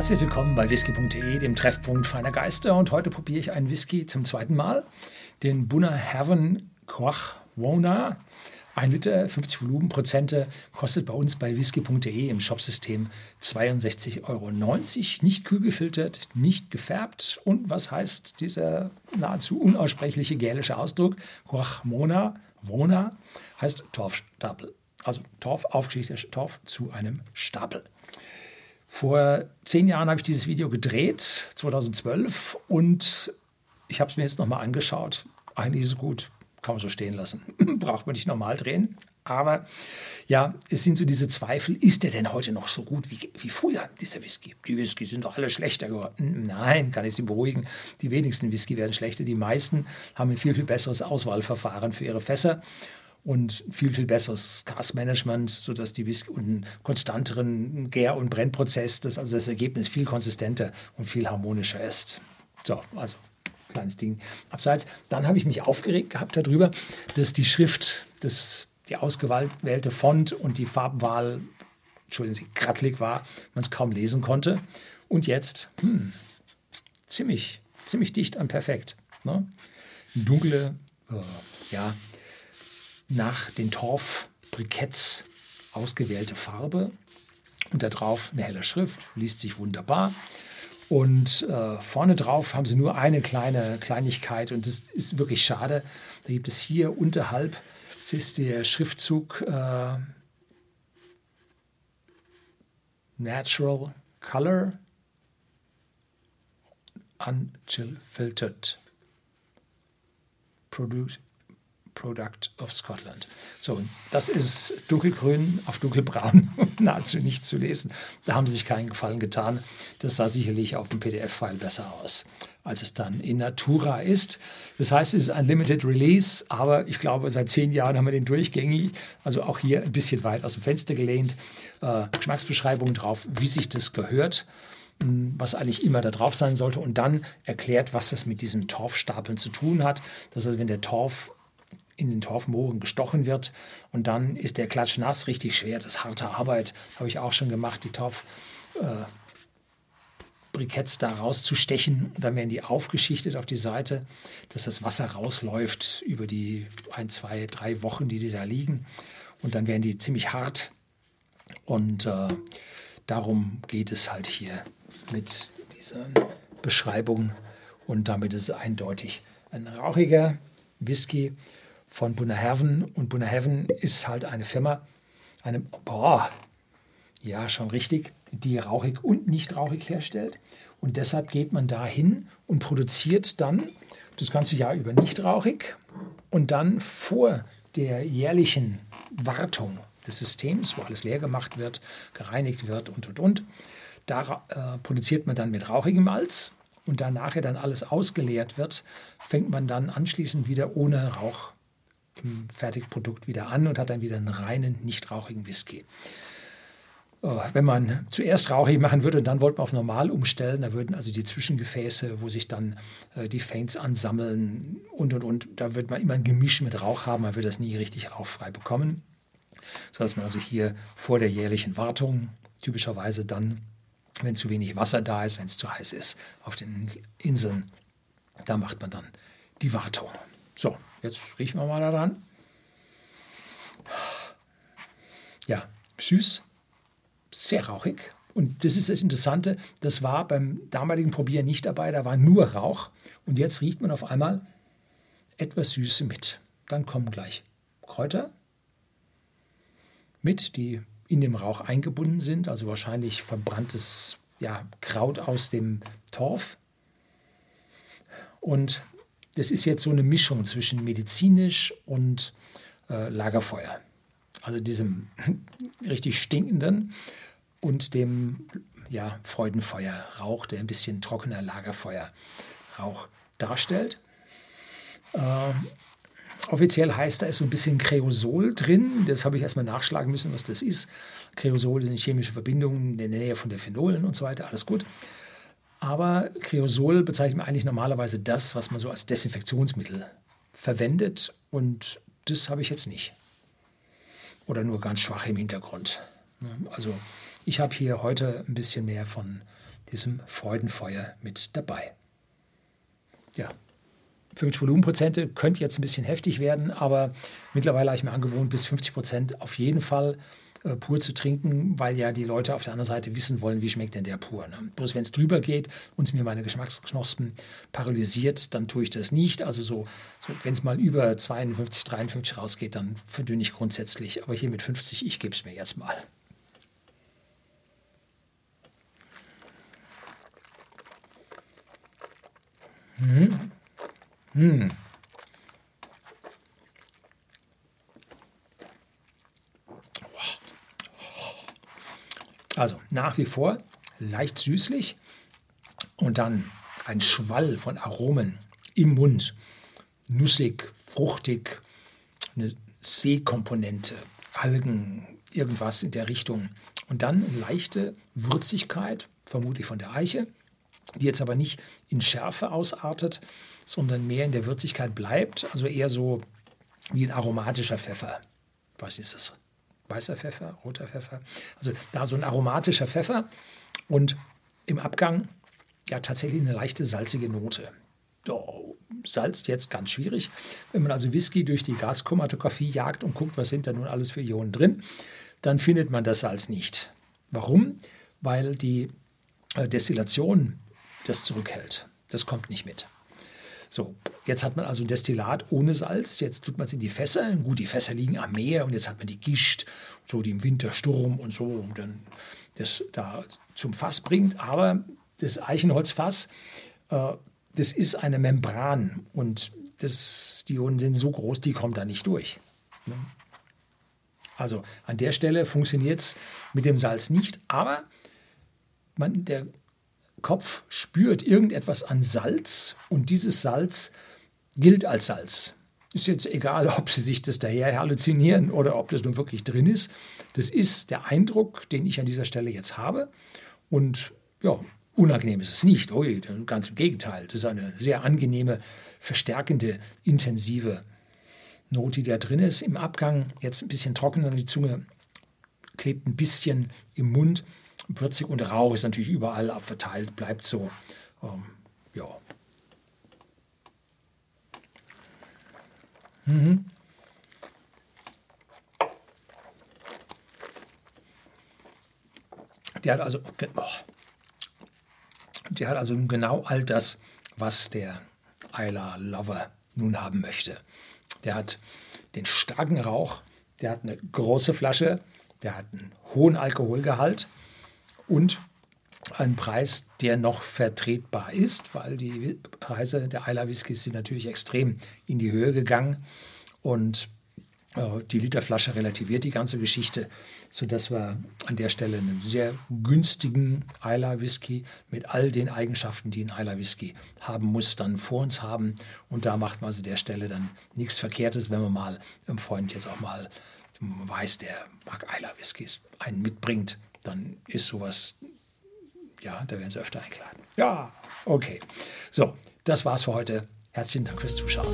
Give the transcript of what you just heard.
Herzlich willkommen bei whisky.de, dem Treffpunkt feiner Geister. Und heute probiere ich einen Whisky zum zweiten Mal, den Bunner Heaven Koch Wona. Ein Liter, 50 Volumenprozente, kostet bei uns bei whisky.de im Shopsystem 62,90 Euro. Nicht kühl gefiltert, nicht gefärbt. Und was heißt dieser nahezu unaussprechliche gälische Ausdruck? Koch Mona, Wona, heißt Torfstapel. Also Torf, aufgeschichteter Torf zu einem Stapel. Vor zehn Jahren habe ich dieses Video gedreht, 2012, und ich habe es mir jetzt nochmal angeschaut. Eigentlich ist es gut, kann man so stehen lassen. Braucht man nicht normal drehen. Aber ja, es sind so diese Zweifel, ist der denn heute noch so gut wie, wie früher, dieser Whisky? Die Whisky sind doch alle schlechter geworden. Nein, kann ich Sie beruhigen. Die wenigsten Whisky werden schlechter. Die meisten haben ein viel, viel besseres Auswahlverfahren für ihre Fässer und viel, viel besseres Gasmanagement, sodass die Whisky und einen konstanteren Gär- und Brennprozess, dass also das Ergebnis viel konsistenter und viel harmonischer ist. So, also kleines Ding abseits. Dann habe ich mich aufgeregt gehabt darüber, dass die Schrift, das, die ausgewählte Font und die Farbenwahl, Entschuldigen Sie, krattelig war, man es kaum lesen konnte. Und jetzt, hm, ziemlich, ziemlich dicht an perfekt. Ne? Dunkle, äh, ja, nach den Torfbriketts ausgewählte Farbe und da drauf eine helle Schrift, liest sich wunderbar. Und äh, vorne drauf haben sie nur eine kleine Kleinigkeit und das ist wirklich schade. Da gibt es hier unterhalb, das ist der Schriftzug äh, Natural Color Unchill Filtered Produce Product of Scotland. So, das ist dunkelgrün auf dunkelbraun nahezu nicht zu lesen. Da haben sie sich keinen Gefallen getan. Das sah sicherlich auf dem PDF-File besser aus, als es dann in Natura ist. Das heißt, es ist ein Limited Release, aber ich glaube, seit zehn Jahren haben wir den durchgängig, also auch hier ein bisschen weit aus dem Fenster gelehnt. Äh, Geschmacksbeschreibung drauf, wie sich das gehört hm, was eigentlich immer da drauf sein sollte und dann erklärt, was das mit diesen Torfstapeln zu tun hat. Das heißt, wenn der Torf in den Torfmooren gestochen wird. Und dann ist der Klatsch nass, richtig schwer. Das ist harte Arbeit, habe ich auch schon gemacht, die Torf. Äh, da rauszustechen. Dann werden die aufgeschichtet auf die Seite, dass das Wasser rausläuft über die ein, zwei, drei Wochen, die die da liegen. Und dann werden die ziemlich hart. Und äh, darum geht es halt hier mit dieser Beschreibung. Und damit ist es eindeutig ein rauchiger Whisky von Bunnerhaven. Und Bunnerhaven ist halt eine Firma, eine, boah, ja, schon richtig, die rauchig und nicht rauchig herstellt. Und deshalb geht man dahin und produziert dann das ganze Jahr über nicht rauchig und dann vor der jährlichen Wartung des Systems, wo alles leer gemacht wird, gereinigt wird und und und, da äh, produziert man dann mit rauchigem Malz und da nachher dann alles ausgeleert wird, fängt man dann anschließend wieder ohne Rauch im Fertigprodukt wieder an und hat dann wieder einen reinen, nicht rauchigen Whisky. Oh, wenn man zuerst rauchig machen würde und dann wollte man auf normal umstellen, da würden also die Zwischengefäße, wo sich dann äh, die Faints ansammeln und und und, da wird man immer ein Gemisch mit Rauch haben, man wird das nie richtig rauchfrei bekommen. Sodass man also hier vor der jährlichen Wartung typischerweise dann, wenn zu wenig Wasser da ist, wenn es zu heiß ist, auf den Inseln, da macht man dann die Wartung. So, Jetzt riechen wir mal daran. Ja, süß, sehr rauchig. Und das ist das Interessante, das war beim damaligen Probieren nicht dabei, da war nur Rauch. Und jetzt riecht man auf einmal etwas Süße mit. Dann kommen gleich Kräuter mit, die in dem Rauch eingebunden sind, also wahrscheinlich verbranntes ja, Kraut aus dem Torf. Und das ist jetzt so eine Mischung zwischen medizinisch und äh, Lagerfeuer. Also diesem richtig stinkenden und dem ja, Freudenfeuerrauch, der ein bisschen trockener Lagerfeuerrauch darstellt. Äh, offiziell heißt da ist so ein bisschen Kreosol drin. Das habe ich erstmal nachschlagen müssen, was das ist. Kreosol sind chemische Verbindungen in der Nähe von der Phenolen und so weiter. Alles gut. Aber Kreosol bezeichnet man eigentlich normalerweise das, was man so als Desinfektionsmittel verwendet. Und das habe ich jetzt nicht. Oder nur ganz schwach im Hintergrund. Also ich habe hier heute ein bisschen mehr von diesem Freudenfeuer mit dabei. Ja, 50 Volumenprozente könnte jetzt ein bisschen heftig werden, aber mittlerweile habe ich mir angewohnt, bis 50 Prozent auf jeden Fall äh, pur zu trinken, weil ja die Leute auf der anderen Seite wissen wollen, wie schmeckt denn der pur. Ne? Bloß wenn es drüber geht und es mir meine Geschmacksknospen paralysiert, dann tue ich das nicht. Also so, so wenn es mal über 52, 53 rausgeht, dann verdünne ich grundsätzlich. Aber hier mit 50, ich gebe es mir jetzt mal. Hm. Hm. Also nach wie vor leicht süßlich und dann ein Schwall von Aromen im Mund. Nussig, fruchtig, eine Seekomponente, Algen, irgendwas in der Richtung. Und dann leichte Würzigkeit, vermutlich von der Eiche, die jetzt aber nicht in Schärfe ausartet, sondern mehr in der Würzigkeit bleibt. Also eher so wie ein aromatischer Pfeffer. Was ist das? Weißer Pfeffer, roter Pfeffer. Also da so ein aromatischer Pfeffer und im Abgang ja tatsächlich eine leichte salzige Note. Oh, Salz jetzt ganz schwierig. Wenn man also Whisky durch die Gaschromatographie jagt und guckt, was sind da nun alles für Ionen drin, dann findet man das Salz nicht. Warum? Weil die äh, Destillation das zurückhält. Das kommt nicht mit. So, jetzt hat man also ein Destillat ohne Salz. Jetzt tut man es in die Fässer. Gut, die Fässer liegen am Meer und jetzt hat man die Gischt, so die im Winter Sturm und so und dann das da zum Fass bringt. Aber das Eichenholzfass, äh, das ist eine Membran und das, die Ionen sind so groß, die kommen da nicht durch. Ne? Also an der Stelle funktioniert es mit dem Salz nicht, aber man, der Kopf spürt irgendetwas an Salz und dieses Salz gilt als Salz. Ist jetzt egal, ob Sie sich das daher halluzinieren oder ob das nun wirklich drin ist. Das ist der Eindruck, den ich an dieser Stelle jetzt habe. Und ja, unangenehm ist es nicht. Ui, ganz im Gegenteil. Das ist eine sehr angenehme, verstärkende, intensive Note, die da drin ist. Im Abgang jetzt ein bisschen trockener, die Zunge klebt ein bisschen im Mund würzig und Rauch ist natürlich überall verteilt, bleibt so. Ähm, ja. Mhm. Der hat also, oh, der hat also genau all das, was der Isla Lover nun haben möchte. Der hat den starken Rauch, der hat eine große Flasche, der hat einen hohen Alkoholgehalt, und ein Preis, der noch vertretbar ist, weil die Preise der Isla Whiskys sind natürlich extrem in die Höhe gegangen und äh, die Literflasche relativiert die ganze Geschichte, sodass wir an der Stelle einen sehr günstigen Isla Whisky mit all den Eigenschaften, die ein Isla Whisky haben muss, dann vor uns haben. Und da macht man also der Stelle dann nichts Verkehrtes, wenn man mal einem Freund jetzt auch mal weiß, der mag Isla Whiskys, einen mitbringt dann ist sowas, ja, da werden Sie öfter eingeladen. Ja, okay. So, das war's für heute. Herzlichen Dank fürs Zuschauen.